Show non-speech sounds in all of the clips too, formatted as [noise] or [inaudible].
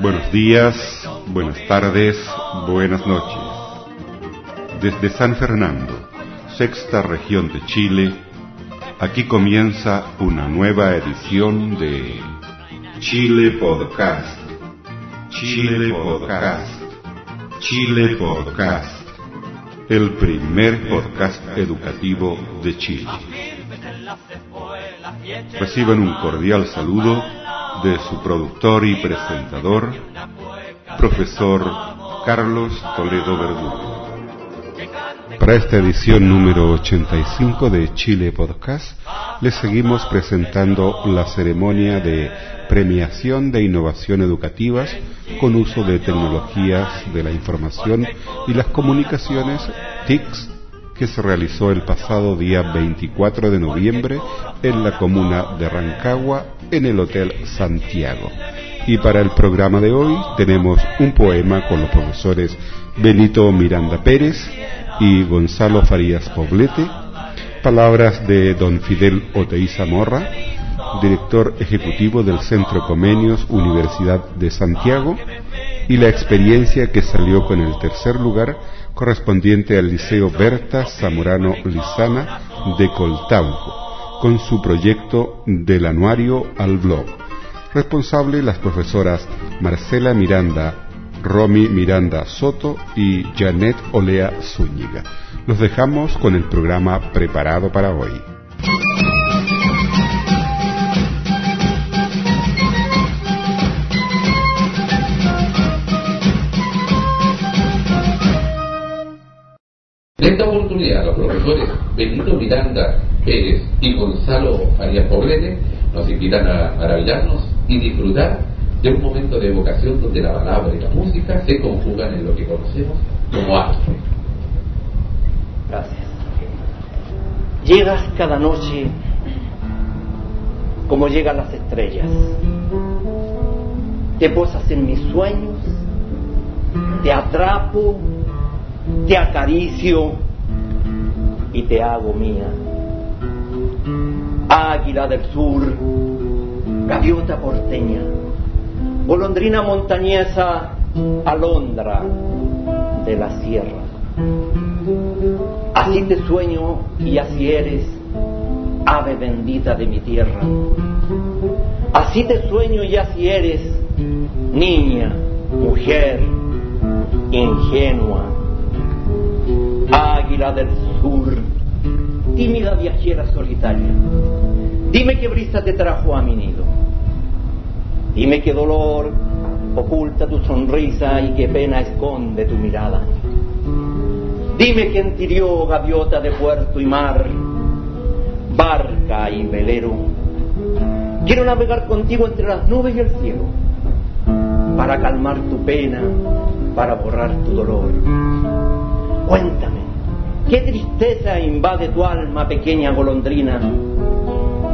Buenos días, buenas tardes, buenas noches. Desde San Fernando, sexta región de Chile, aquí comienza una nueva edición de Chile Podcast. Chile Podcast. Chile Podcast el primer podcast educativo de Chile. Reciban un cordial saludo de su productor y presentador, profesor Carlos Toledo Verdugo. Para esta edición número 85 de Chile Podcast, les seguimos presentando la ceremonia de premiación de innovación educativas con uso de tecnologías de la información y las comunicaciones TICS que se realizó el pasado día 24 de noviembre en la comuna de Rancagua en el Hotel Santiago. Y para el programa de hoy tenemos un poema con los profesores Benito Miranda Pérez y Gonzalo Farías Poblete, palabras de don Fidel Oteiza Morra, director ejecutivo del Centro Comenios Universidad de Santiago, y la experiencia que salió con el tercer lugar correspondiente al Liceo Berta Zamorano Lizana de Coltauco, con su proyecto del anuario al blog. Responsable las profesoras Marcela Miranda, Romy Miranda Soto y Janet Olea Zúñiga. Los dejamos con el programa preparado para hoy. En esta oportunidad, los profesores Benito Miranda Pérez y Gonzalo Farías Poblete nos invitan a maravillarnos y disfrutar de un momento de evocación donde la palabra y la música se conjugan en lo que conocemos como arte. Gracias. Llegas cada noche como llegan las estrellas. Te posas en mis sueños, te atrapo te acaricio y te hago mía. Águila del sur, gaviota porteña, golondrina montañesa, alondra de la sierra. Así te sueño y así eres, ave bendita de mi tierra. Así te sueño y así eres, niña, mujer, ingenua águila del sur, tímida viajera solitaria. Dime qué brisa te trajo a mi nido. Dime qué dolor oculta tu sonrisa y qué pena esconde tu mirada. Dime quién tirió gaviota de puerto y mar, barca y velero. Quiero navegar contigo entre las nubes y el cielo, para calmar tu pena, para borrar tu dolor. Cuéntame, ¿qué tristeza invade tu alma, pequeña golondrina,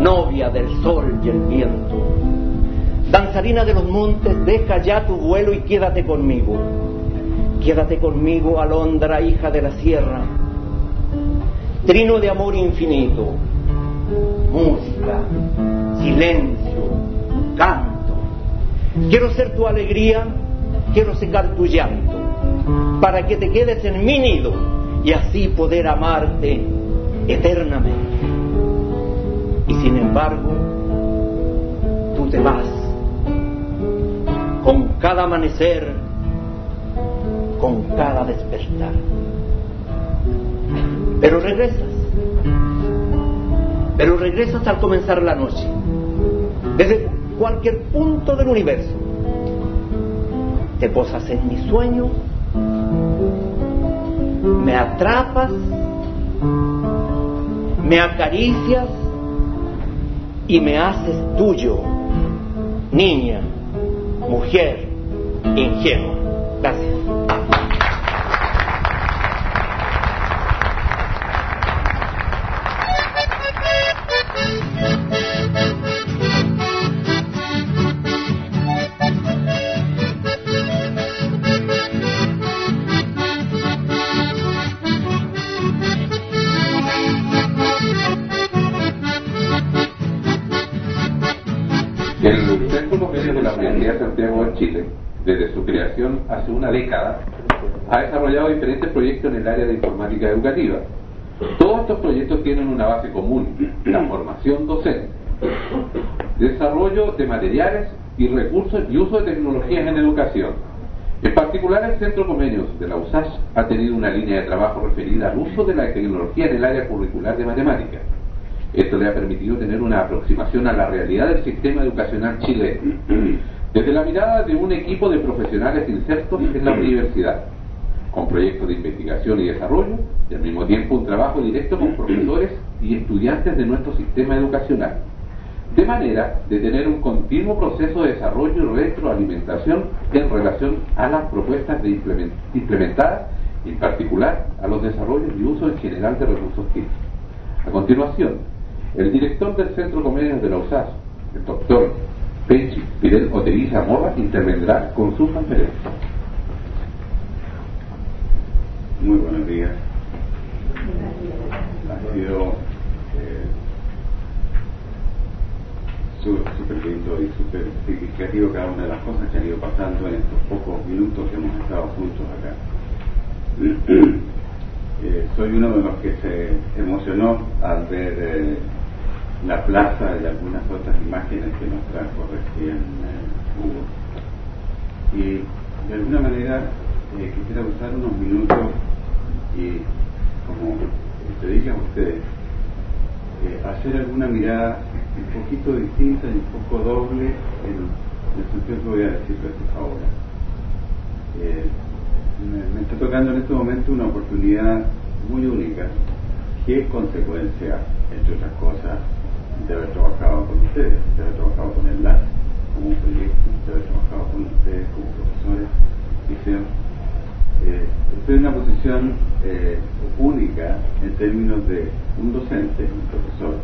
novia del sol y el viento? Danzarina de los montes, deja ya tu vuelo y quédate conmigo. Quédate conmigo, alondra, hija de la sierra. Trino de amor infinito, música, silencio, canto. Quiero ser tu alegría, quiero secar tu llanto para que te quedes en mi nido y así poder amarte eternamente. Y sin embargo, tú te vas con cada amanecer, con cada despertar. Pero regresas, pero regresas al comenzar la noche, desde cualquier punto del universo. Te posas en mis sueños me atrapas, me acaricias y me haces tuyo, niña, mujer, ingenua. Gracias. Universidad de Santiago de Chile, desde su creación hace una década, ha desarrollado diferentes proyectos en el área de informática educativa. Todos estos proyectos tienen una base común, la formación docente, desarrollo de materiales y recursos y uso de tecnologías en educación. En particular, el Centro Comenios de la USACH ha tenido una línea de trabajo referida al uso de la tecnología en el área curricular de matemáticas. Esto le ha permitido tener una aproximación a la realidad del sistema educacional chileno, desde la mirada de un equipo de profesionales insertos en la universidad, con proyectos de investigación y desarrollo, y al mismo tiempo un trabajo directo con profesores y estudiantes de nuestro sistema educacional de manera de tener un continuo proceso de desarrollo y retroalimentación en relación a las propuestas de implementadas, en particular a los desarrollos y uso en general de recursos TIC. A continuación, el director del Centro Comedios de la USAS, el doctor Pechi Fidel Oteriza Morra, intervendrá con su conferencia. Muy buenos días. Ha sido súper lindo y súper significativo cada una de las cosas que han ido pasando en estos pocos minutos que hemos estado juntos acá. [clears throat] Eh, soy uno de los que se emocionó al ver eh, la plaza y algunas otras imágenes que nos trajo recién eh, Hugo. Y de alguna manera quisiera usar unos minutos y, como te dije a ustedes, hacer alguna mirada un poquito distinta y un poco doble en, el sentido que voy a decir ahora. Eh, me, está tocando en este momento una oportunidad muy única, que es consecuencia, entre otras cosas, de haber trabajado con ustedes, de haber trabajado con el LAS como un proyecto, de haber trabajado con ustedes como profesores. Eh, estoy en una posición eh, única en términos de un docente, un profesor,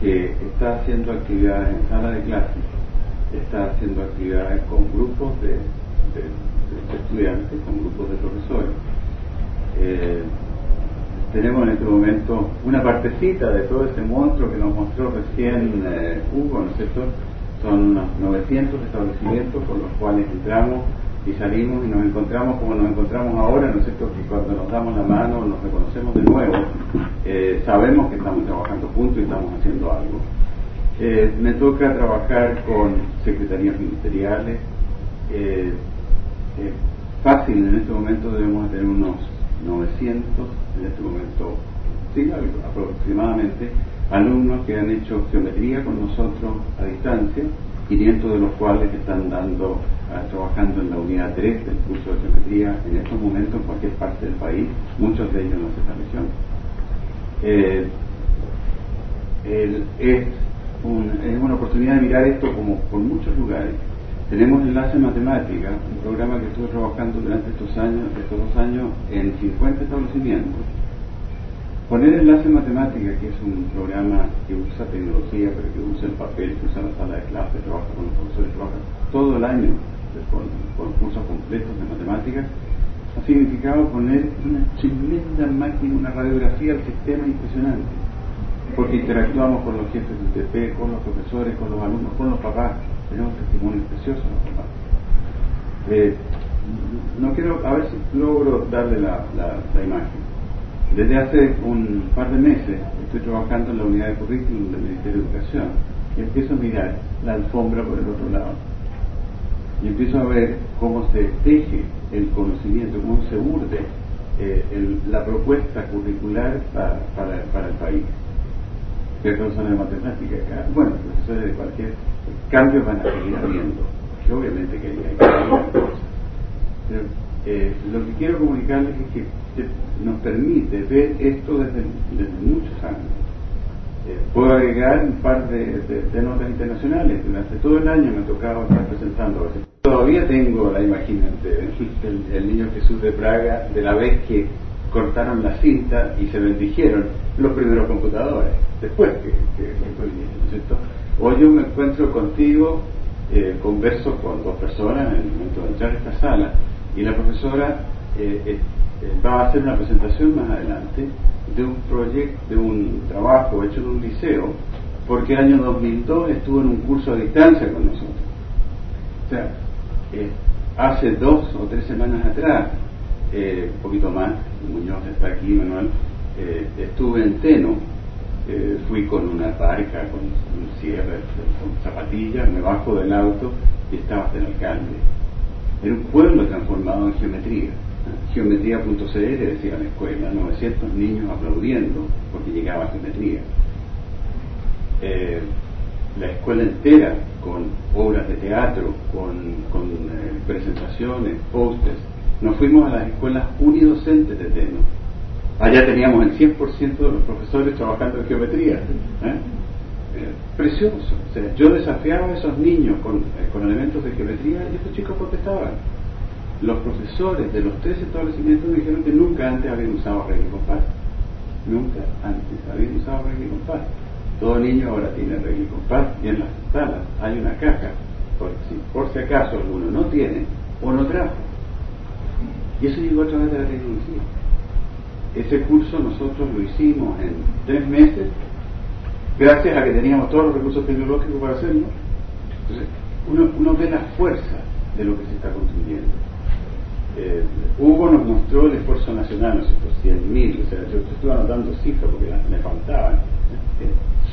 que está haciendo actividades en sala de clases, está haciendo actividades con grupos de, estudiantes, con grupos de profesores. Eh, tenemos en este momento una partecita de todo ese monstruo que nos mostró recién eh, Hugo, ¿no es cierto? Son unos 900 establecimientos con los cuales entramos y salimos y nos encontramos como nos encontramos ahora, ¿no es cierto? Que cuando nos damos la mano, nos reconocemos de nuevo, eh, sabemos que estamos trabajando juntos y estamos haciendo algo. Eh, me toca trabajar con secretarías ministeriales. Fácil, en este momento debemos tener unos 900, en este momento, sí, aproximadamente, alumnos que han hecho geometría con nosotros a distancia, 500 de los cuales están dando trabajando en la unidad 3 del curso de geometría en estos momentos en cualquier parte del país, muchos de ellos en nuestra región. Eh, es, una oportunidad de mirar esto como por muchos lugares. Tenemos Enlace Matemática, un programa que estuve trabajando durante estos años, estos dos años en 50 establecimientos. Poner Enlace Matemática, que es un programa que usa tecnología, pero que usa el papel, que usa la sala de clase, trabaja con los profesores, trabaja todo el año con, cursos completos de matemáticas, ha significado poner una tremenda máquina, una radiografía al sistema impresionante, porque interactuamos con los jefes de UTP, con los profesores, con los alumnos, con los papás, tenemos testimonios preciosos los papás. Eh, no quiero, a ver si logro darle la, la, imagen. Desde hace un par de meses estoy trabajando en la unidad de currículum del Ministerio de Educación y empiezo a mirar la alfombra por el otro lado y empiezo a ver cómo se teje el conocimiento, cómo se urde eh, la propuesta curricular para, el país. Que son de matemáticas, bueno, profesores de cualquier cambio van a seguir habiendo, que obviamente que hay, que cambiar cosas. Pero eh, lo que quiero comunicarles es que nos permite ver esto desde, desde muchos años eh, puedo agregar un par de, notas internacionales. Durante todo el año me tocaba estar presentando. Todavía tengo la imagen del el, niño Jesús de Praga de la vez que cortaron la cinta y se bendijeron los primeros computadores, después que, que, Hoy yo me encuentro contigo, eh, converso con dos personas en el momento de entrar a esta sala y la profesora eh, va a hacer una presentación más adelante de un proyecto, de un trabajo hecho en un liceo porque el año 2002 estuvo en un curso a distancia con nosotros. O sea, eh, hace dos o tres semanas atrás, eh, un poquito más, Muñoz está aquí, Manuel, eh, estuve en Teno, fui con una parca, con un cierre, con zapatillas, me bajo del auto y estaba hasta el alcalde. Era un pueblo transformado en geometría. Geometría.cl decía la escuela, 900 niños aplaudiendo porque llegaba a geometría. la escuela entera con obras de teatro, con, eh, presentaciones, pósters. Nos fuimos a las escuelas unidocentes de Teno. Allá teníamos el 100% de los profesores trabajando en geometría. ¿eh? Eh, precioso. yo desafiaba a esos niños con, con elementos de geometría y estos chicos protestaban. Los profesores de los tres establecimientos dijeron que nunca antes habían usado regla y compás. Nunca antes habían usado regla y compás. Todo niño ahora tiene regla y compás y en las salas hay una caja, por si, por si acaso alguno no tiene o no trajo. Y eso llegó a través de la tecnología. Ese curso nosotros lo hicimos en tres meses, gracias a que teníamos todos los recursos tecnológicos para hacerlo. Entonces, uno, uno ve la fuerza de lo que se está construyendo. Eh, Hugo nos mostró el esfuerzo nacional, no sé, 100.000, o sea, yo estuve anotando cifras porque me faltaban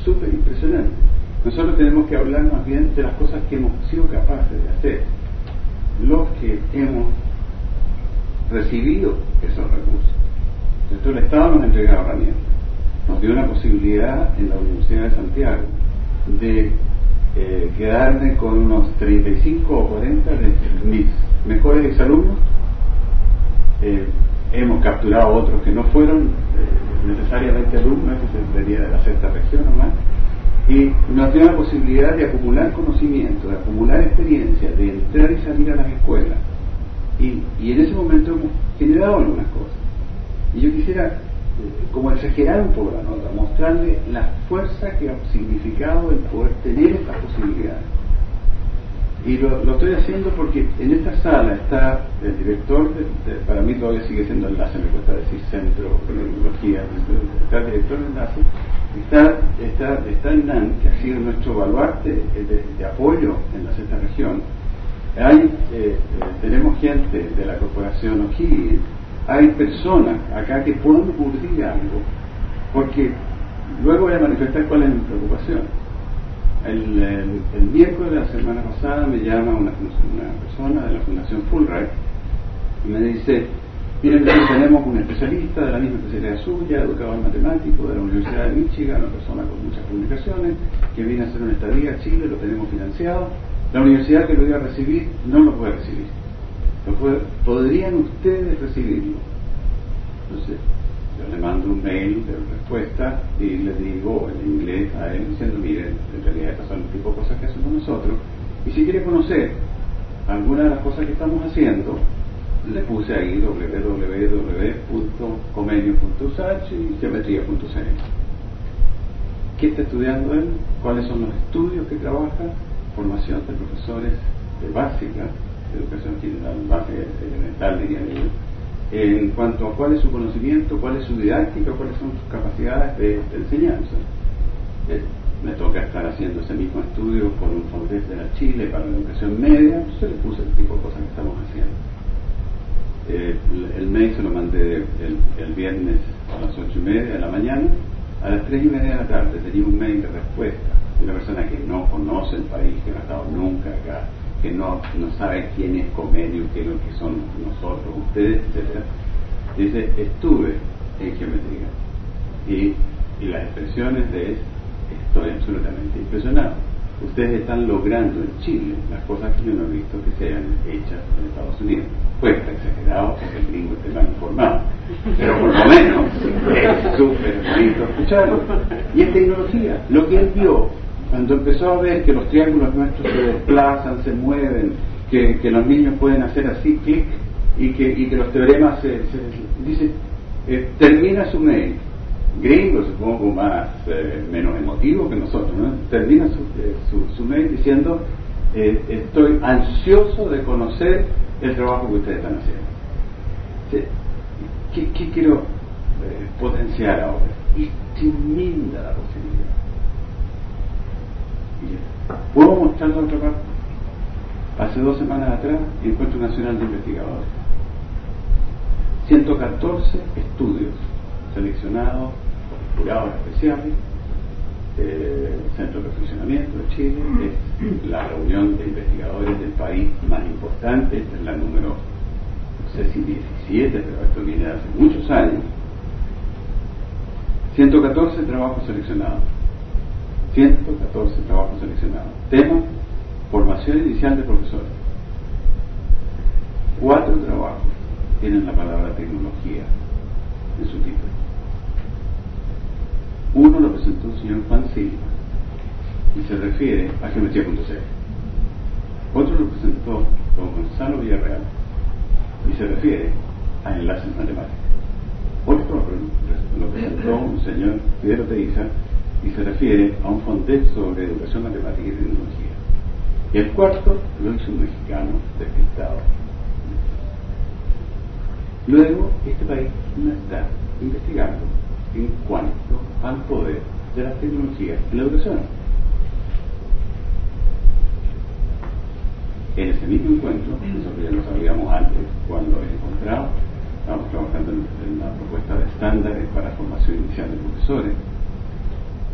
súper impresionante. Nosotros tenemos que hablar más bien de las cosas que hemos sido capaces de hacer, los que hemos recibido esos recursos. Entonces el Estado nos ha entregado herramientas, nos dio una posibilidad en la Universidad de Santiago de eh, quedarme con unos 35 o 40 de mis mejores exalumnos. Eh, hemos capturado otros que no fueron eh, necesariamente alumnos, eso sería de la sexta región nomás, y nos dio la posibilidad de acumular conocimiento, de acumular experiencia, de entrar y salir a las escuelas. Y, en ese momento hemos generado algunas cosas. Y yo quisiera, eh, como exagerar un poco la nota, mostrarle la fuerza que ha significado el poder tener estas posibilidades. Y lo, estoy haciendo porque en esta sala está el director, para mí todavía sigue siendo enlace, me cuesta decir centro de tecnología, está el director de enlace, está, está, está NAN, que ha sido nuestro baluarte de, apoyo en la sexta región. Hay, eh, eh, tenemos gente de la corporación O'Higgins, hay personas acá que pueden urdir algo, porque luego voy a manifestar cuál es mi preocupación el, miércoles de la semana pasada me llama una, persona de la Fundación Fulbright y me dice, miren, tenemos un especialista de la misma especialidad suya, educador matemático de la Universidad de Michigan, una persona con muchas comunicaciones, que viene a hacer una estadía a Chile, lo tenemos financiado. La universidad que lo iba a recibir no lo puede recibir. ¿Podrían ustedes recibirlo? Entonces, yo le mando un mail de respuesta y le digo en inglés a él diciendo, miren, en realidad son el tipo de cosas que hacemos nosotros. Y si quiere conocer alguna de las cosas que estamos haciendo, le puse ahí www.comenio.usach y. ¿Qué está estudiando él? ¿Cuáles son los estudios que trabaja? Formación de profesores de básica, educación general, básica, elemental, diría yo en cuanto a cuál es su conocimiento, cuál es su didáctica, cuáles son sus capacidades de, enseñanza. Eh, me toca estar haciendo ese mismo estudio con un Fondes de la Chile para la educación media, se le puse el tipo de cosas que estamos haciendo. Eh, el, mail se lo mandé el, viernes a las ocho y media de la mañana, a las tres y media de la tarde tenía un mail de respuesta de una persona que no conoce el país, que no ha estado nunca acá, que no, no sabe quién es Comenio, qué es lo que son nosotros, ustedes, etc. Dice, estuve en geometría. Y, y las expresiones de estoy absolutamente impresionado. Ustedes están logrando en Chile las cosas que yo no he visto que sean hechas en Estados Unidos. Pues está exagerado porque el gringo esté mal informado. Pero por lo menos es súper bonito escucharlo. Y es tecnología. Lo que él vio cuando empezó a ver que los triángulos nuestros se desplazan, se mueven, que, los niños pueden hacer así, clic, y que, y que los teoremas se, dice, eh, termina su mail, gringo supongo más, eh, menos emotivo que nosotros, ¿no? termina su, eh, su, mail diciendo, estoy ansioso de conocer el trabajo que ustedes están haciendo. ¿Qué, quiero potenciar ahora? Y la posibilidad ¿Puedo mostrar la otra parte? Hace dos semanas atrás, Encuentro Nacional de Investigadores. 114 estudios seleccionados por jurados especiales del Centro de Perfeccionamiento de Chile, es la reunión de investigadores del país más importante, esta es la número, no sé si 17, pero esto viene de hace muchos años. 114 trabajos seleccionados. 114 trabajos seleccionados. Tema, formación inicial de profesores. Cuatro trabajos tienen la palabra tecnología en su título. Uno lo presentó el señor Juan Silva y se refiere a geometría.c. Otro lo presentó don Gonzalo Villarreal y se refiere a enlaces matemáticos. Otro lo presentó un señor Fidel Teiza y se refiere a un fondé sobre educación matemática y tecnología. Y el cuarto lo hizo un mexicano despistado. Luego, este país no está investigando en cuanto al poder de las tecnologías en la educación. En ese mismo encuentro, nosotros ya lo sabíamos antes cuando lo encontrado, estamos trabajando en, la propuesta de estándares para formación inicial de profesores,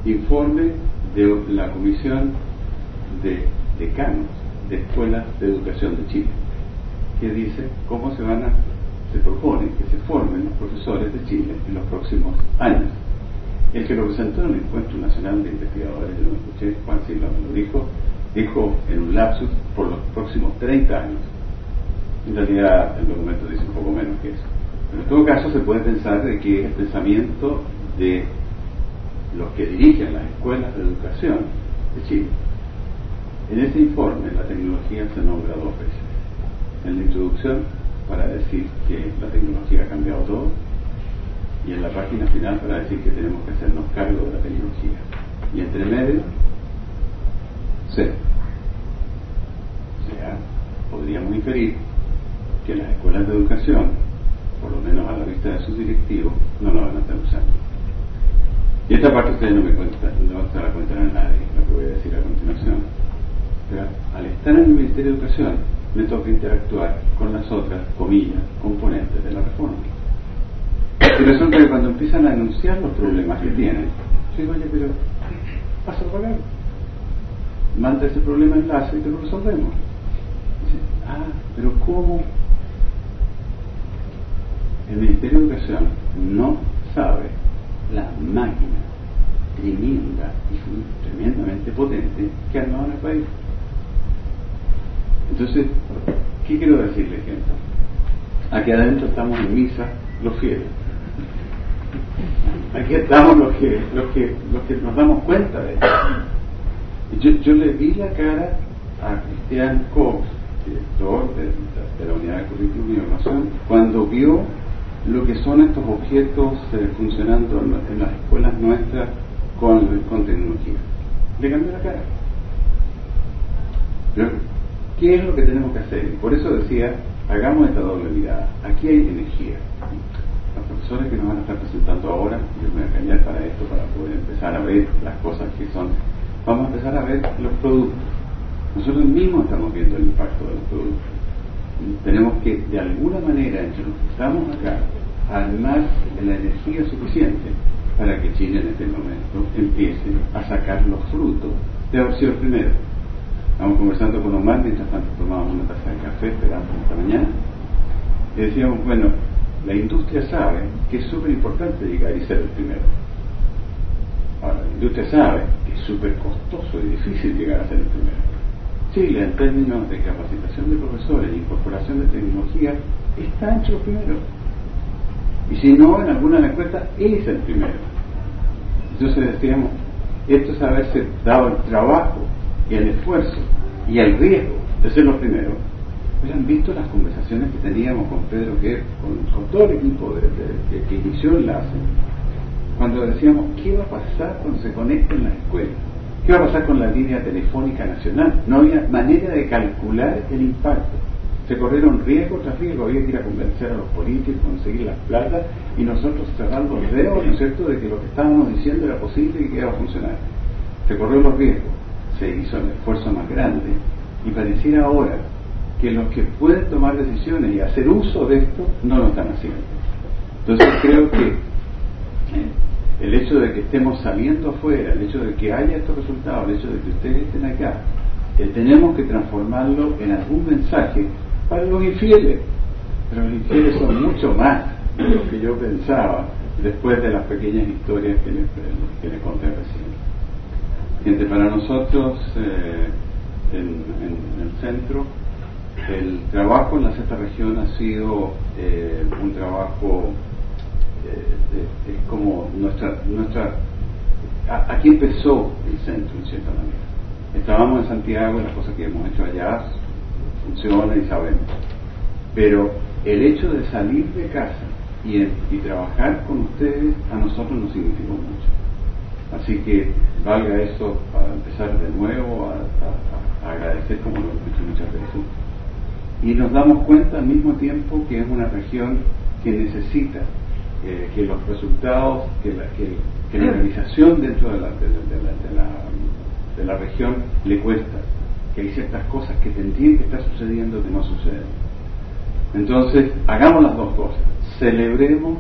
informe de la Comisión de Decanos de Escuelas de Educación de Chile, que dice cómo se van a se propone que se formen los profesores de Chile en los próximos años. El que lo presentó en el Encuentro Nacional de Investigadores, yo lo escuché, Juan Silva me lo dijo, dijo en un lapsus por los próximos 30 años. En realidad el documento dice un poco menos que eso. Pero en todo caso se puede pensar de que es el pensamiento de los que dirigen las escuelas de educación de Chile. En ese informe la tecnología se nombra dos veces. En la introducción para decir que la tecnología ha cambiado todo y en la página final para decir que tenemos que hacernos cargo de la tecnología. Y entre medio, cero. O sea, podríamos inferir que las escuelas de educación, por lo menos a la vista de sus directivos, no lo van a estar usando. Y esta parte ustedes no me cuentan, no se la cuentan a nadie, lo que voy a decir a continuación. Pero al estar en el Ministerio de Educación, me toca interactuar con las otras, comillas, componentes de la reforma. Y resulta que cuando empiezan a denunciar los problemas que tienen, yo digo, oye, pero pasa por ahí. Manda ese problema enlace y te lo resolvemos. Dice, ah, pero ¿cómo? El Ministerio de Educación no sabe la máquina tremenda y tremendamente potente que armado en el país. Entonces, ¿qué quiero decirle, gente? Aquí adentro estamos en misa los fieles. Aquí estamos los que, los que, los que nos damos cuenta de esto. Yo, le vi la cara a Cristian Cox, director de, la unidad de currículum y información, cuando vio lo que son estos objetos eh, funcionando en, las escuelas nuestras con, con tecnología. Le cambió la cara. ¿Qué es lo que tenemos que hacer? Por eso decía, hagamos esta doble mirada. Aquí hay energía. Los profesores que nos van a estar presentando ahora, yo me voy a callar para esto, para poder empezar a ver las cosas que son. Vamos a empezar a ver los productos. Nosotros mismos estamos viendo el impacto de los productos. Tenemos que, de alguna manera, entre los que estamos acá, armar la energía suficiente para que Chile en este momento empiece a sacar los frutos de haber sido primero Estábamos conversando con Omar mientras tanto tomábamos una taza de café, esperando esta mañana. Y decíamos, bueno, la industria sabe que es súper importante llegar y ser el primero. Ahora, la industria sabe que es súper costoso y difícil llegar a ser el primero. Chile, en términos de capacitación de profesores e incorporación de tecnología, está entre los primeros. Y si no, en alguna encuesta, es el primero. Entonces decíamos, esto es haberse dado el trabajo y el esfuerzo y el riesgo de ser los primeros, hubieran visto las conversaciones que teníamos con Pedro que con, todo el equipo de, que inició enlace, cuando decíamos, ¿qué va a pasar cuando se conecten las escuelas? ¿Qué va a pasar con la línea telefónica nacional? No había manera de calcular el impacto. Se corrieron riesgo tras había que ir a convencer a los políticos, conseguir las plata y nosotros cerrando los dedos, ¿no es cierto?, de que lo que estábamos diciendo era posible y que iba a funcionar. Se corrieron los riesgos se hizo el esfuerzo más grande y pareciera ahora que los que pueden tomar decisiones y hacer uso de esto no lo están haciendo. Entonces creo que eh, el hecho de que estemos saliendo afuera, el hecho de que haya estos resultados, el hecho de que ustedes estén acá, eh, tenemos que transformarlo en algún mensaje para los infieles. Pero los infieles son mucho más de lo que yo pensaba después de las pequeñas historias que les, que les conté recién. Gente, para nosotros eh, en, el centro, el trabajo en la sexta región ha sido eh, un trabajo, es como nuestra, nuestra aquí empezó el centro en cierta manera. Estábamos en Santiago las cosas que hemos hecho allá funcionan y sabemos. Pero el hecho de salir de casa y, trabajar con ustedes a nosotros nos significó mucho. Así que valga eso para empezar de nuevo a, agradecer como lo he dicho muchas veces. Y nos damos cuenta al mismo tiempo que es una región que necesita que los resultados, que la, que, la realización dentro de la, de, la, región le cuesta, que hay ciertas cosas que tendrían que estar sucediendo que no suceden. Entonces, hagamos las dos cosas celebremos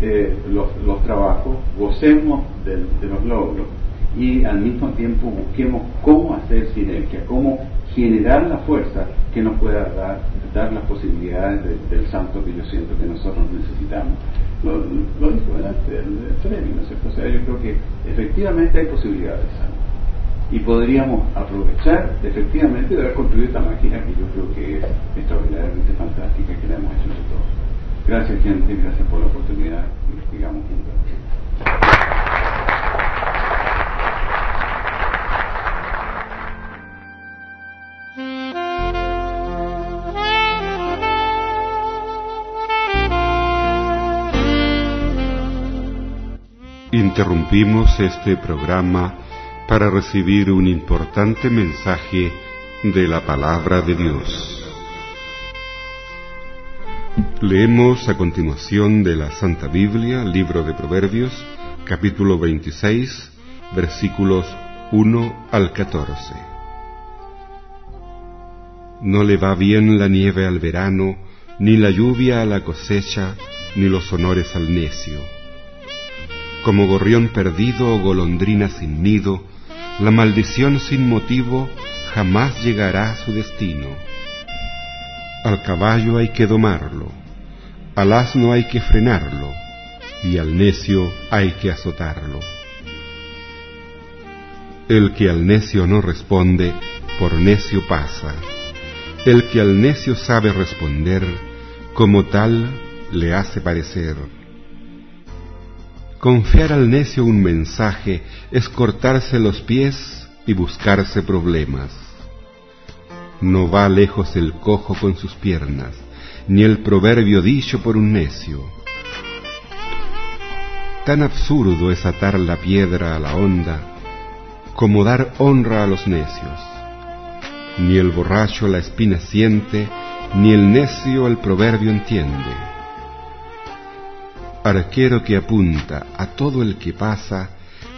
eh, los, trabajos, gocemos de, los logros y al mismo tiempo busquemos cómo hacer sinergia, cómo generar la fuerza que nos pueda dar las posibilidades del santo que yo siento que nosotros necesitamos. Lo, lo dijo delante del premio, ¿no es cierto? O sea, yo creo que efectivamente hay posibilidades y podríamos aprovechar efectivamente de haber construido esta máquina que yo creo que es extraordinariamente fantástica que la hemos hecho todos. Gracias, gente, gracias por la oportunidad y digamos Interrumpimos este programa para recibir un importante mensaje de la palabra de Dios. Leemos a continuación de la Santa Biblia, libro de Proverbios, capítulo 26, versículos 1 al 14. No le va bien la nieve al verano, ni la lluvia a la cosecha, ni los honores al necio. Como gorrión perdido o golondrina sin nido, la maldición sin motivo jamás llegará a su destino al caballo hay que domarlo, al asno hay que frenarlo, y al necio hay que azotarlo. El que al necio no responde, por necio pasa. El que al necio sabe responder, como tal le hace parecer. Confiar al necio un mensaje es cortarse los pies y buscarse problemas. No va lejos el cojo con sus piernas, ni el proverbio dicho por un necio. Tan absurdo es atar la piedra a la honda como dar honra a los necios. Ni el borracho la espina siente, ni el necio el proverbio entiende. Arquero que apunta a todo el que pasa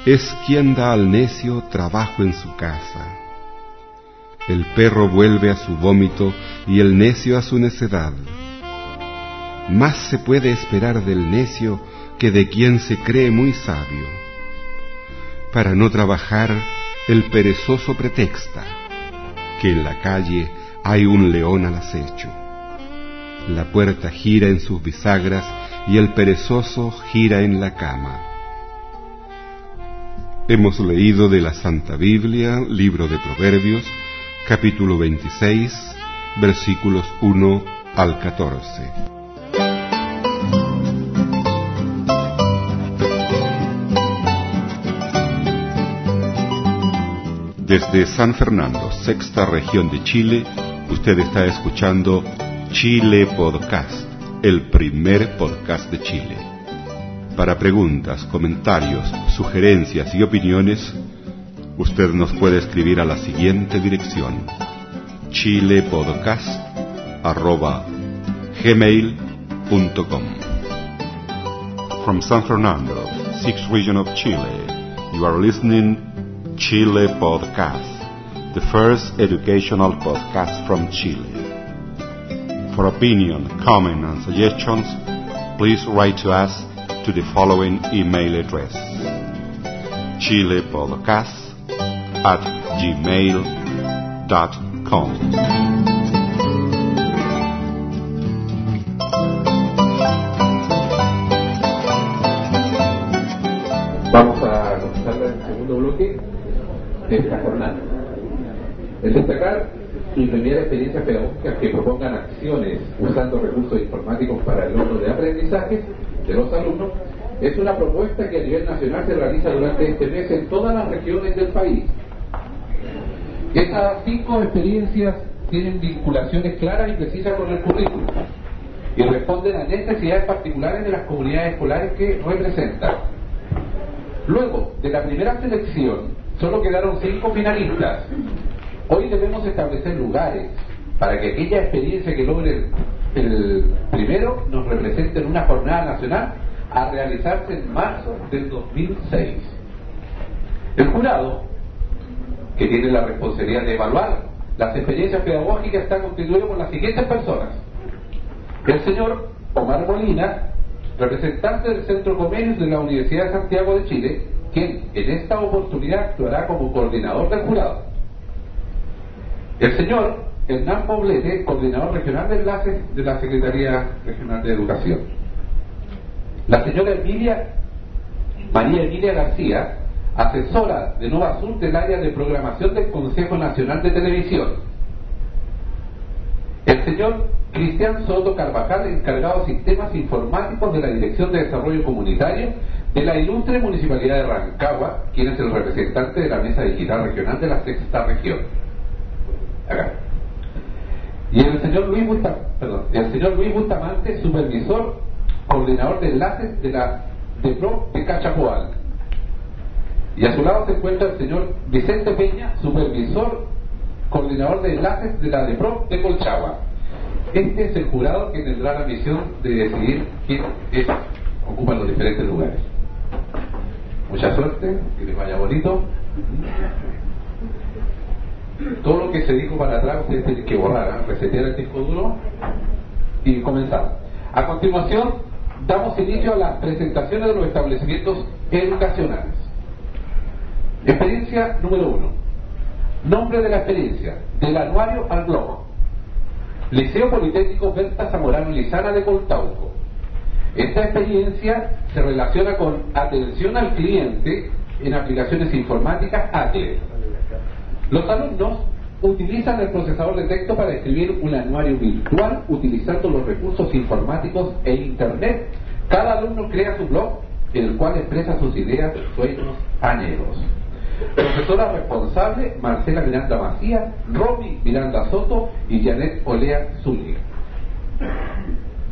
es quien da al necio trabajo en su casa. El perro vuelve a su vómito y el necio a su necedad. Más se puede esperar del necio que de quien se cree muy sabio. Para no trabajar, el perezoso pretexta que en la calle hay un león al acecho. La puerta gira en sus bisagras y el perezoso gira en la cama. Hemos leído de la Santa Biblia, libro de Proverbios, capítulo 26, versículos 1 al 14. Desde San Fernando, sexta región de Chile, usted está escuchando Chile Podcast, el primer podcast de Chile. Para preguntas, comentarios, sugerencias y opiniones, Usted nos puede escribir a la siguiente dirección chilepodcast.gmail.com From San Fernando, sixth region of Chile, you are listening Chile Podcast, the first educational podcast from Chile. For opinion, comment, and suggestions, please write to us to the following email address chilepodcast at gmail.com. Vamos a comenzar el segundo bloque de esta jornada. Es destacar imprimir experiencias pedagógicas que propongan acciones usando recursos informáticos para el logro de aprendizaje de los alumnos es una propuesta que a nivel nacional se realiza durante este mes en todas las regiones del país. Estas cinco experiencias tienen vinculaciones claras y precisas con el currículum y responden a necesidades particulares de las comunidades escolares que representan. Luego de la primera selección, solo quedaron cinco finalistas. Hoy debemos establecer lugares para que aquella experiencia que logre el, primero nos represente en una jornada nacional a realizarse en marzo del 2006. El jurado, que tiene la responsabilidad de evaluar las experiencias pedagógicas, está constituido por las siguientes personas. El señor Omar Molina, representante del Centro Convenios de la Universidad de Santiago de Chile, quien en esta oportunidad actuará como coordinador del jurado. El señor Hernán Poblete, coordinador regional de enlaces de la Secretaría Regional de Educación. La señora Emilia, María Emilia García, asesora de Nova Sur del área de programación del Consejo Nacional de Televisión. El señor Cristian Soto Carvajal, encargado de sistemas informáticos de la Dirección de Desarrollo Comunitario de la ilustre Municipalidad de Rancagua, quien es el representante de la Mesa Digital Regional de la Sexta Región. Y el señor Luis Bustamante, perdón, el señor Luis Bustamante, supervisor, coordinador de enlaces de la DEPRO de Cachapoal. Y a su lado se encuentra el señor Vicente Peña, supervisor, coordinador de enlaces de la DEPRO de Colchagua. Este es el jurado que tendrá la misión de decidir quién es, ocupa los diferentes lugares. Mucha suerte, que les vaya bonito. Todo lo que se dijo para atrás ustedes tienen que borrar, ¿eh? resetear el disco duro y comenzar. A continuación, damos inicio a las presentaciones de los establecimientos educacionales. Experiencia número uno. Nombre de la experiencia, del anuario al blog. Liceo Politécnico Berta Zamorano Lizana de Coltauco. Esta experiencia se relaciona con atención al cliente en aplicaciones informáticas ATLE. Los alumnos utilizan el procesador de texto para escribir un anuario virtual utilizando los recursos informáticos e Internet. Cada alumno crea su blog en el cual expresa sus ideas, sueños, anhelos. Profesora responsable, Marcela Miranda Macías, Romy Miranda Soto y Janet Olea Zúñiga.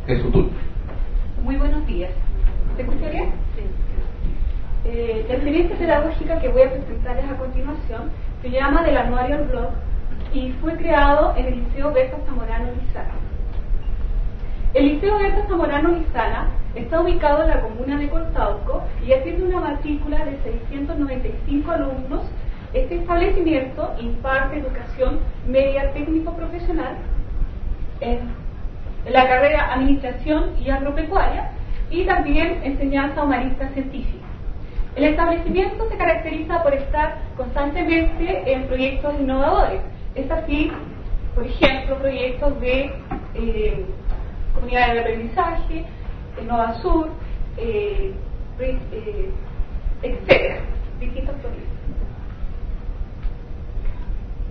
Es su turno. Muy buenos días. ¿Se escucha bien? Sí. Eh, la experiencia pedagógica que voy a presentarles a continuación se llama del anuario blog y fue creado en el Liceo Berta Zamorano Lizana. El Liceo Berta Zamorano Lizana está ubicado en la comuna de Coltauco y tiene una matrícula de 695 alumnos. Este establecimiento imparte educación media técnico-profesional en la carrera Administración y Agropecuaria y también enseñanza humanista científica. El establecimiento se caracteriza por estar constantemente en proyectos innovadores. Es así, por ejemplo, proyectos de eh, comunidades de aprendizaje, Nova Sur, eh, eh, etcétera, distintos proyectos.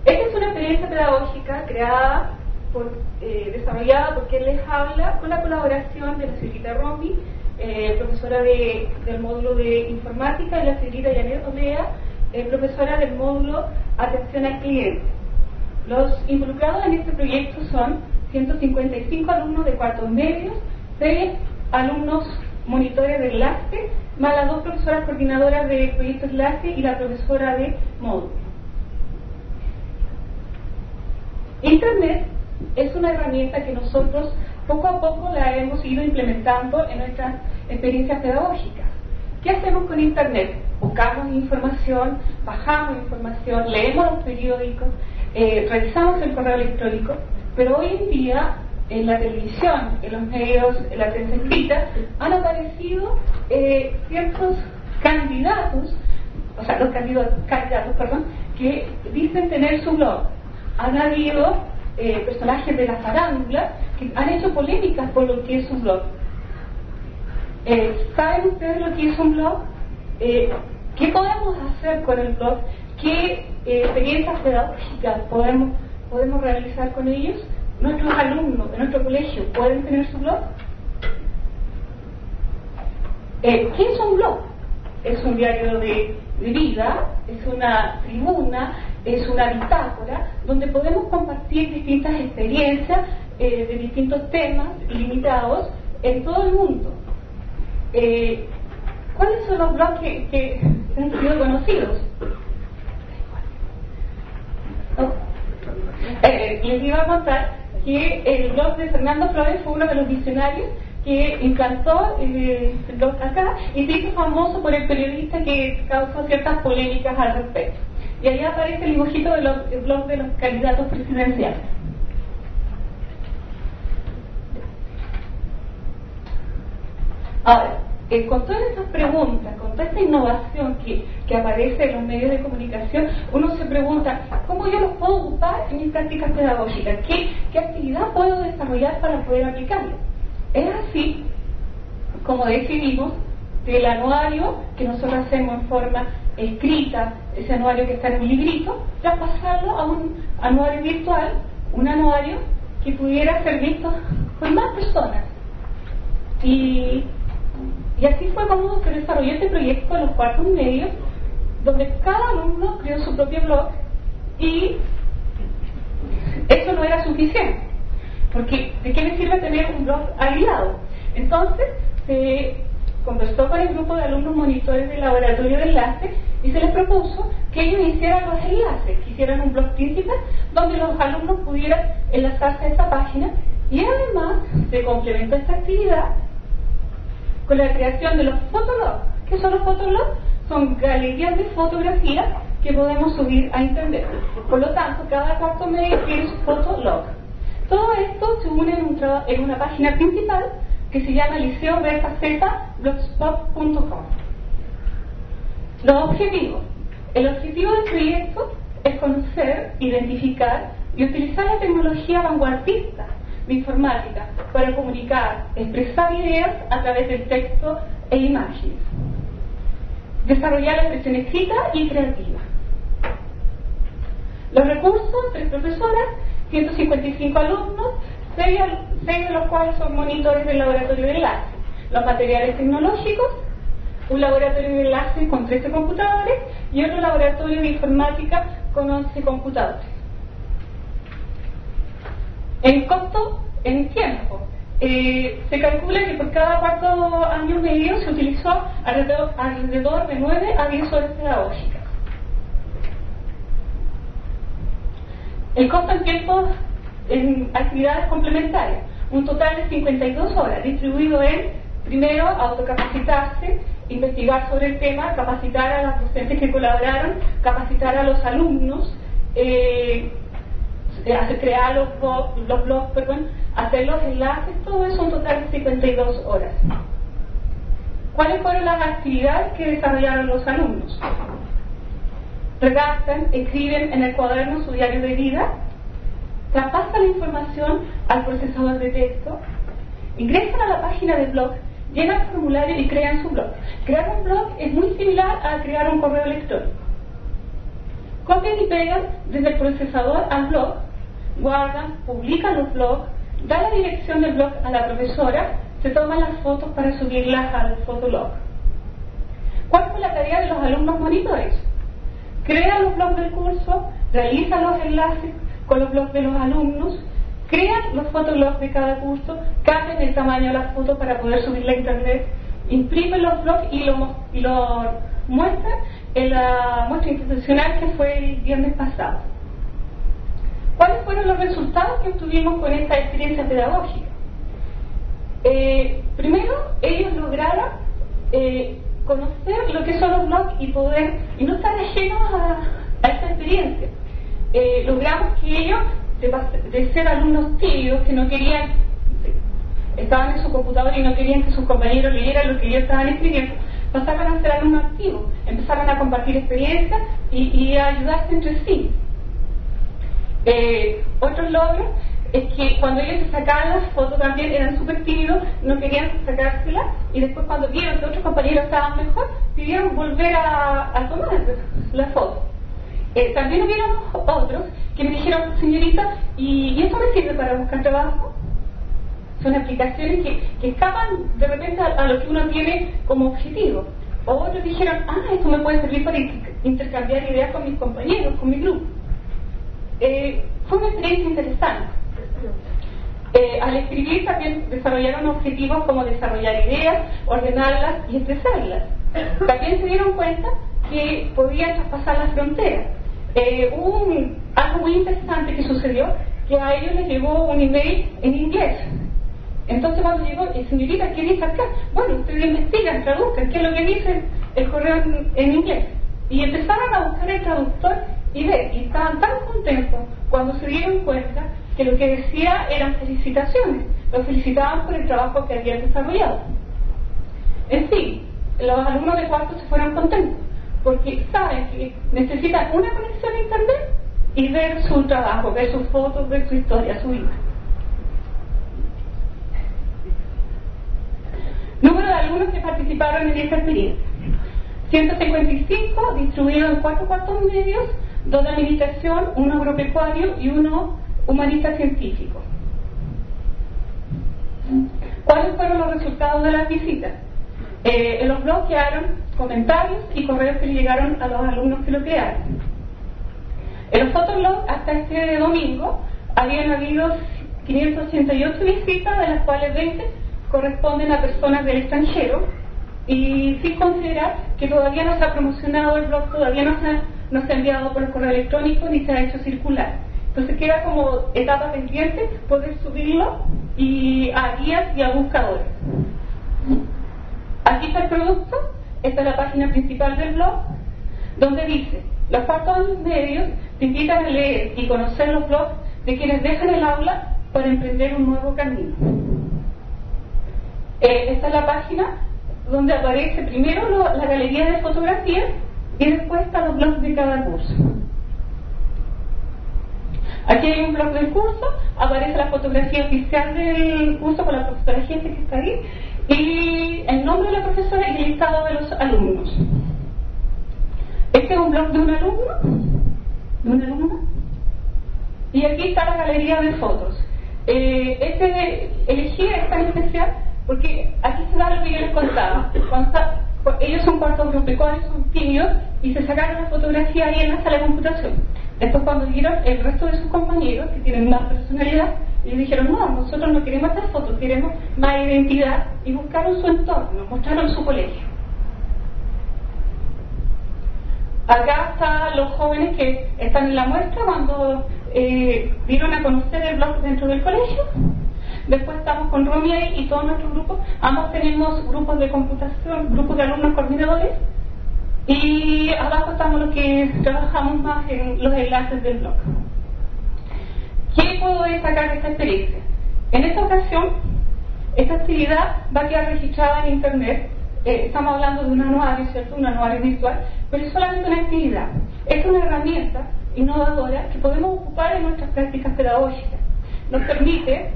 Esta es una experiencia pedagógica creada, por, eh, desarrollada por quien les habla, con la colaboración de la señorita Romy, eh, profesora de, del módulo de informática, y la señorita Janet Olea, profesora del módulo Atención al Cliente. Los involucrados en este proyecto son 155 alumnos de cuartos medios, 6 alumnos monitores de enlace, más las dos profesoras coordinadoras de proyecto enlace y la profesora de módulo. Internet es una herramienta que nosotros poco a poco la hemos ido implementando en nuestras experiencias pedagógicas. ¿Qué hacemos con Internet? Buscamos información, bajamos información, leemos los periódicos, eh, revisamos el correo electrónico, pero hoy en día en la televisión, en los medios, en la prensa escrita, han aparecido eh, ciertos candidatos, o sea, los candidatos, candidatos, perdón, que dicen tener su blog. Han habido eh, personajes de la farándula que han hecho polémicas por lo que es un blog. Eh, ¿Saben ustedes lo que es un blog? Eh, ¿Qué podemos hacer con el blog? ¿Qué experiencias pedagógicas podemos, podemos realizar con ellos? ¿Nuestros alumnos de nuestro colegio pueden tener su blog? ¿Qué es un blog? Es un diario de vida, es una tribuna, es una bitácora donde podemos compartir distintas experiencias eh, de distintos temas limitados en todo el mundo. Eh, ¿Cuáles son los blogs que, han sido conocidos? Eh, les iba a contar que el blog de Fernando Flores fue uno de los visionarios que implantó el blog acá y se hizo famoso por el periodista que causó ciertas polémicas al respecto. Y ahí aparece el dibujito del blog de los candidatos presidenciales. Ahora, eh, con todas estas preguntas, con toda esta innovación que, que, aparece en los medios de comunicación, uno se pregunta, ¿cómo yo los puedo ocupar en mis prácticas pedagógicas? ¿Qué, qué actividad puedo desarrollar para poder aplicarlo? Es así como decidimos del anuario que nosotros hacemos en forma escrita, ese anuario que está en un librito, traspasarlo a un anuario virtual, un anuario que pudiera ser visto por más personas. Y, así fue como se desarrolló este proyecto en los cuartos medios, donde cada alumno creó su propio blog y eso no era suficiente, porque ¿de qué me sirve tener un blog aliado? Entonces se conversó con el grupo de alumnos monitores del laboratorio de enlace y se les propuso que ellos hicieran los enlaces, que hicieran un blog principal donde los alumnos pudieran enlazarse a esa página y además se complementó esta actividad con la creación de los fotologs. ¿Qué son los fotologs? Son galerías de fotografías que podemos subir a internet. Por lo tanto, cada cuarto medio tiene su fotolog. Todo esto se une en, en una página principal que se llama liceobzblogspot.com. Los objetivos. El objetivo del proyecto es conocer, identificar y utilizar la tecnología vanguardista de informática para comunicar, expresar ideas a través del texto e imágenes. Desarrollar la expresión escrita y creativa. Los recursos, tres profesoras, 155 alumnos, seis, de los cuales son monitores del laboratorio de enlace. Los materiales tecnológicos, un laboratorio de enlace con 13 computadores y otro laboratorio de informática con 11 computadores. En costo, en tiempo, eh, se calcula que por cada cuarto año medio se utilizó alrededor, alrededor de 9 a 10 horas pedagógicas. El costo en tiempo en actividades complementarias, un total de 52 horas, distribuido en, primero, autocapacitarse, investigar sobre el tema, capacitar a las docentes que colaboraron, capacitar a los alumnos, eh, crear los, los blogs, perdón, hacer los enlaces, todo eso un total de 52 horas. ¿Cuáles fueron las actividades que desarrollaron los alumnos? Redactan, escriben en el cuaderno su diario de vida, traspasan la información al procesador de texto, ingresan a la página del blog, llenan el formulario y crean su blog. Crear un blog es muy similar a crear un correo electrónico. Copian y pegan desde el procesador al blog, guardan, publican los blogs, dan la dirección del blog a la profesora, se toman las fotos para subirlas al fotolog. ¿Cuál fue la tarea de los alumnos monitores? Crean los blogs del curso, realizan los enlaces, con los blogs de los alumnos, crean los fotologs de cada curso, cambian el tamaño de las fotos para poder subirla a internet, imprimen los blogs y lo, y lo muestran en la muestra institucional que fue el viernes pasado. ¿Cuáles fueron los resultados que obtuvimos con esta experiencia pedagógica? Eh, primero, ellos lograron eh, conocer lo que son los blogs y poder, y no estar ajenos a, a esta experiencia. Eh, logramos que ellos, de, de ser alumnos tímidos que no querían, estaban en su computador y no querían que sus compañeros leyeran lo que ellos estaban escribiendo, pasaron a ser alumnos activos, empezaron a compartir experiencias y, a ayudarse entre sí. Eh, otros logros es que cuando ellos se sacaban las fotos también eran súper tímidos, no querían sacárselas y después cuando vieron que otros compañeros estaban mejor, pidieron volver a, a tomar la foto. Eh, también hubieron otros que me dijeron, señorita, ¿y, esto me sirve para buscar trabajo? Son aplicaciones que, que escapan de repente a, lo que uno tiene como objetivo. O otros dijeron, ah, esto me puede servir para inter- intercambiar ideas con mis compañeros, con mi grupo. Eh, fue una experiencia interesante. Eh, al escribir también desarrollaron objetivos como desarrollar ideas, ordenarlas y expresarlas. También se dieron cuenta que podían traspasar las fronteras. Eh, un- algo muy interesante que sucedió, que a ellos les llegó un email en inglés. Entonces cuando llegó, señorita, ¿qué dice acá? Bueno, ustedes investigan, traduzcan, ¿qué es lo que dice el correo en, inglés? Y empezaron a buscar el traductor y ver, y estaban tan contentos cuando se dieron cuenta que lo que decía eran felicitaciones, los felicitaban por el trabajo que habían desarrollado. En fin, los alumnos de cuarto se fueron contentos, porque saben que necesitan una conexión a internet y ver su trabajo, ver sus fotos, ver su historia, su vida. Número de alumnos que participaron en esta experiencia. 155 distribuidos en cuatro cuartos medios, dos de administración, uno agropecuario y uno humanista científico. ¿Cuáles fueron los resultados de las visitas? Eh, los blogs quedaron comentarios y correos que le llegaron a los alumnos que lo crearon. En los fotoblogs hasta este domingo habían habido 588 visitas, de las cuales 20 corresponden a personas del extranjero y sin considerar que todavía no se ha promocionado el blog, todavía no se ha, no se ha enviado por correo electrónico ni se ha hecho circular. Entonces queda como etapa pendiente poder subirlo y a guías y a buscadores. Aquí está el producto, esta es la página principal del blog, donde dice, los cuartos medios te invitan a leer y conocer los blogs de quienes dejan el aula para emprender un nuevo camino. Eh, esta es la página donde aparece primero la galería de fotografías y después están los blogs de cada curso. Aquí hay un blog del curso, aparece la fotografía oficial del curso con la gente que está ahí y el nombre de la profesora y el listado de los alumnos. Este es un blog de un alumno, de un alumno, y aquí está la galería de fotos. Eh, este elegí esta en especial porque aquí se da lo que yo les contaba. Cuando cu- ellos son cuartos agropecuarios, son tímidos y se sacaron la fotografía ahí en la sala de computación. Después cuando vieron el resto de sus compañeros que tienen más personalidad, ellos dijeron, no, nosotros no queremos estas fotos, queremos más identidad y buscaron su entorno, mostraron su colegio. Acá están los jóvenes que están en la muestra cuando eh, dieron a conocer el blog dentro del colegio. Después estamos con Romy y todo nuestro grupo. Ambos tenemos grupos de computación, grupos de alumnos coordinadores. Y abajo estamos los que trabajamos más en los enlaces del blog. ¿Qué puedo destacar de esta experiencia? En esta ocasión, esta actividad va a quedar registrada en Internet. Eh, estamos hablando de un anuario, ¿cierto? Un anuario virtual, pero es solamente una actividad. Es una herramienta innovadora que podemos ocupar en nuestras prácticas pedagógicas. Nos permite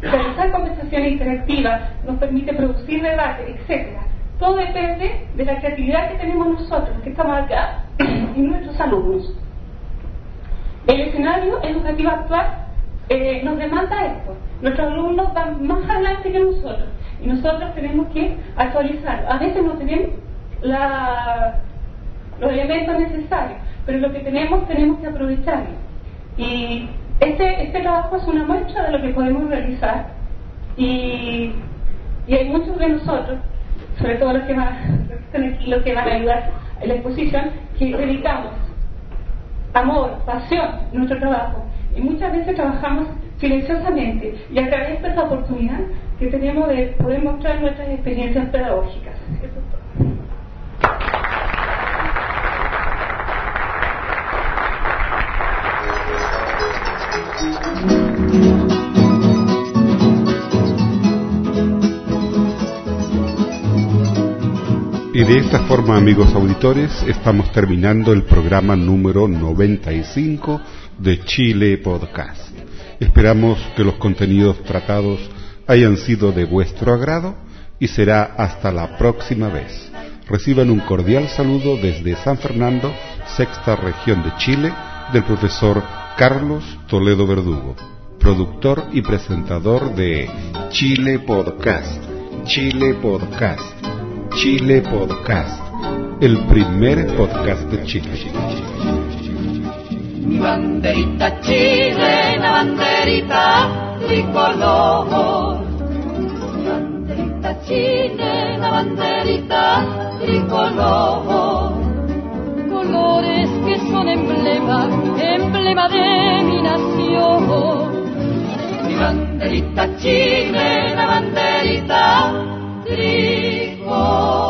realizar conversaciones interactivas, nos permite producir debate, etcétera. Todo depende de la creatividad que tenemos nosotros, que estamos acá, y nuestros alumnos. El escenario educativo actual eh, nos demanda esto. Nuestros alumnos van más adelante que nosotros y nosotros tenemos que actualizar. A veces no tenemos la- los elementos necesarios, pero lo que tenemos tenemos que aprovecharlo. Y este, este trabajo es una muestra de lo que podemos realizar y, y hay muchos de nosotros, sobre todo los que van, los que van a ayudar en la exposición, que dedicamos amor, pasión nuestro trabajo. Y muchas veces trabajamos silenciosamente y agradezco esta oportunidad que tenemos de poder mostrar nuestras experiencias pedagógicas. De esta forma, amigos auditores, estamos terminando el programa número 95 de Chile Podcast. Esperamos que los contenidos tratados hayan sido de vuestro agrado y será hasta la próxima vez. Reciban un cordial saludo desde San Fernando, sexta región de Chile, del profesor Carlos Toledo Verdugo, productor y presentador de Chile Podcast. Chile Podcast. Chile Podcast. El primer podcast de Chile. Mi banderita chilena, banderita tricolor. Mi banderita chilena, banderita tricolor. Colores que son emblema, emblema de mi nación. Mi banderita chilena, banderita tricolor.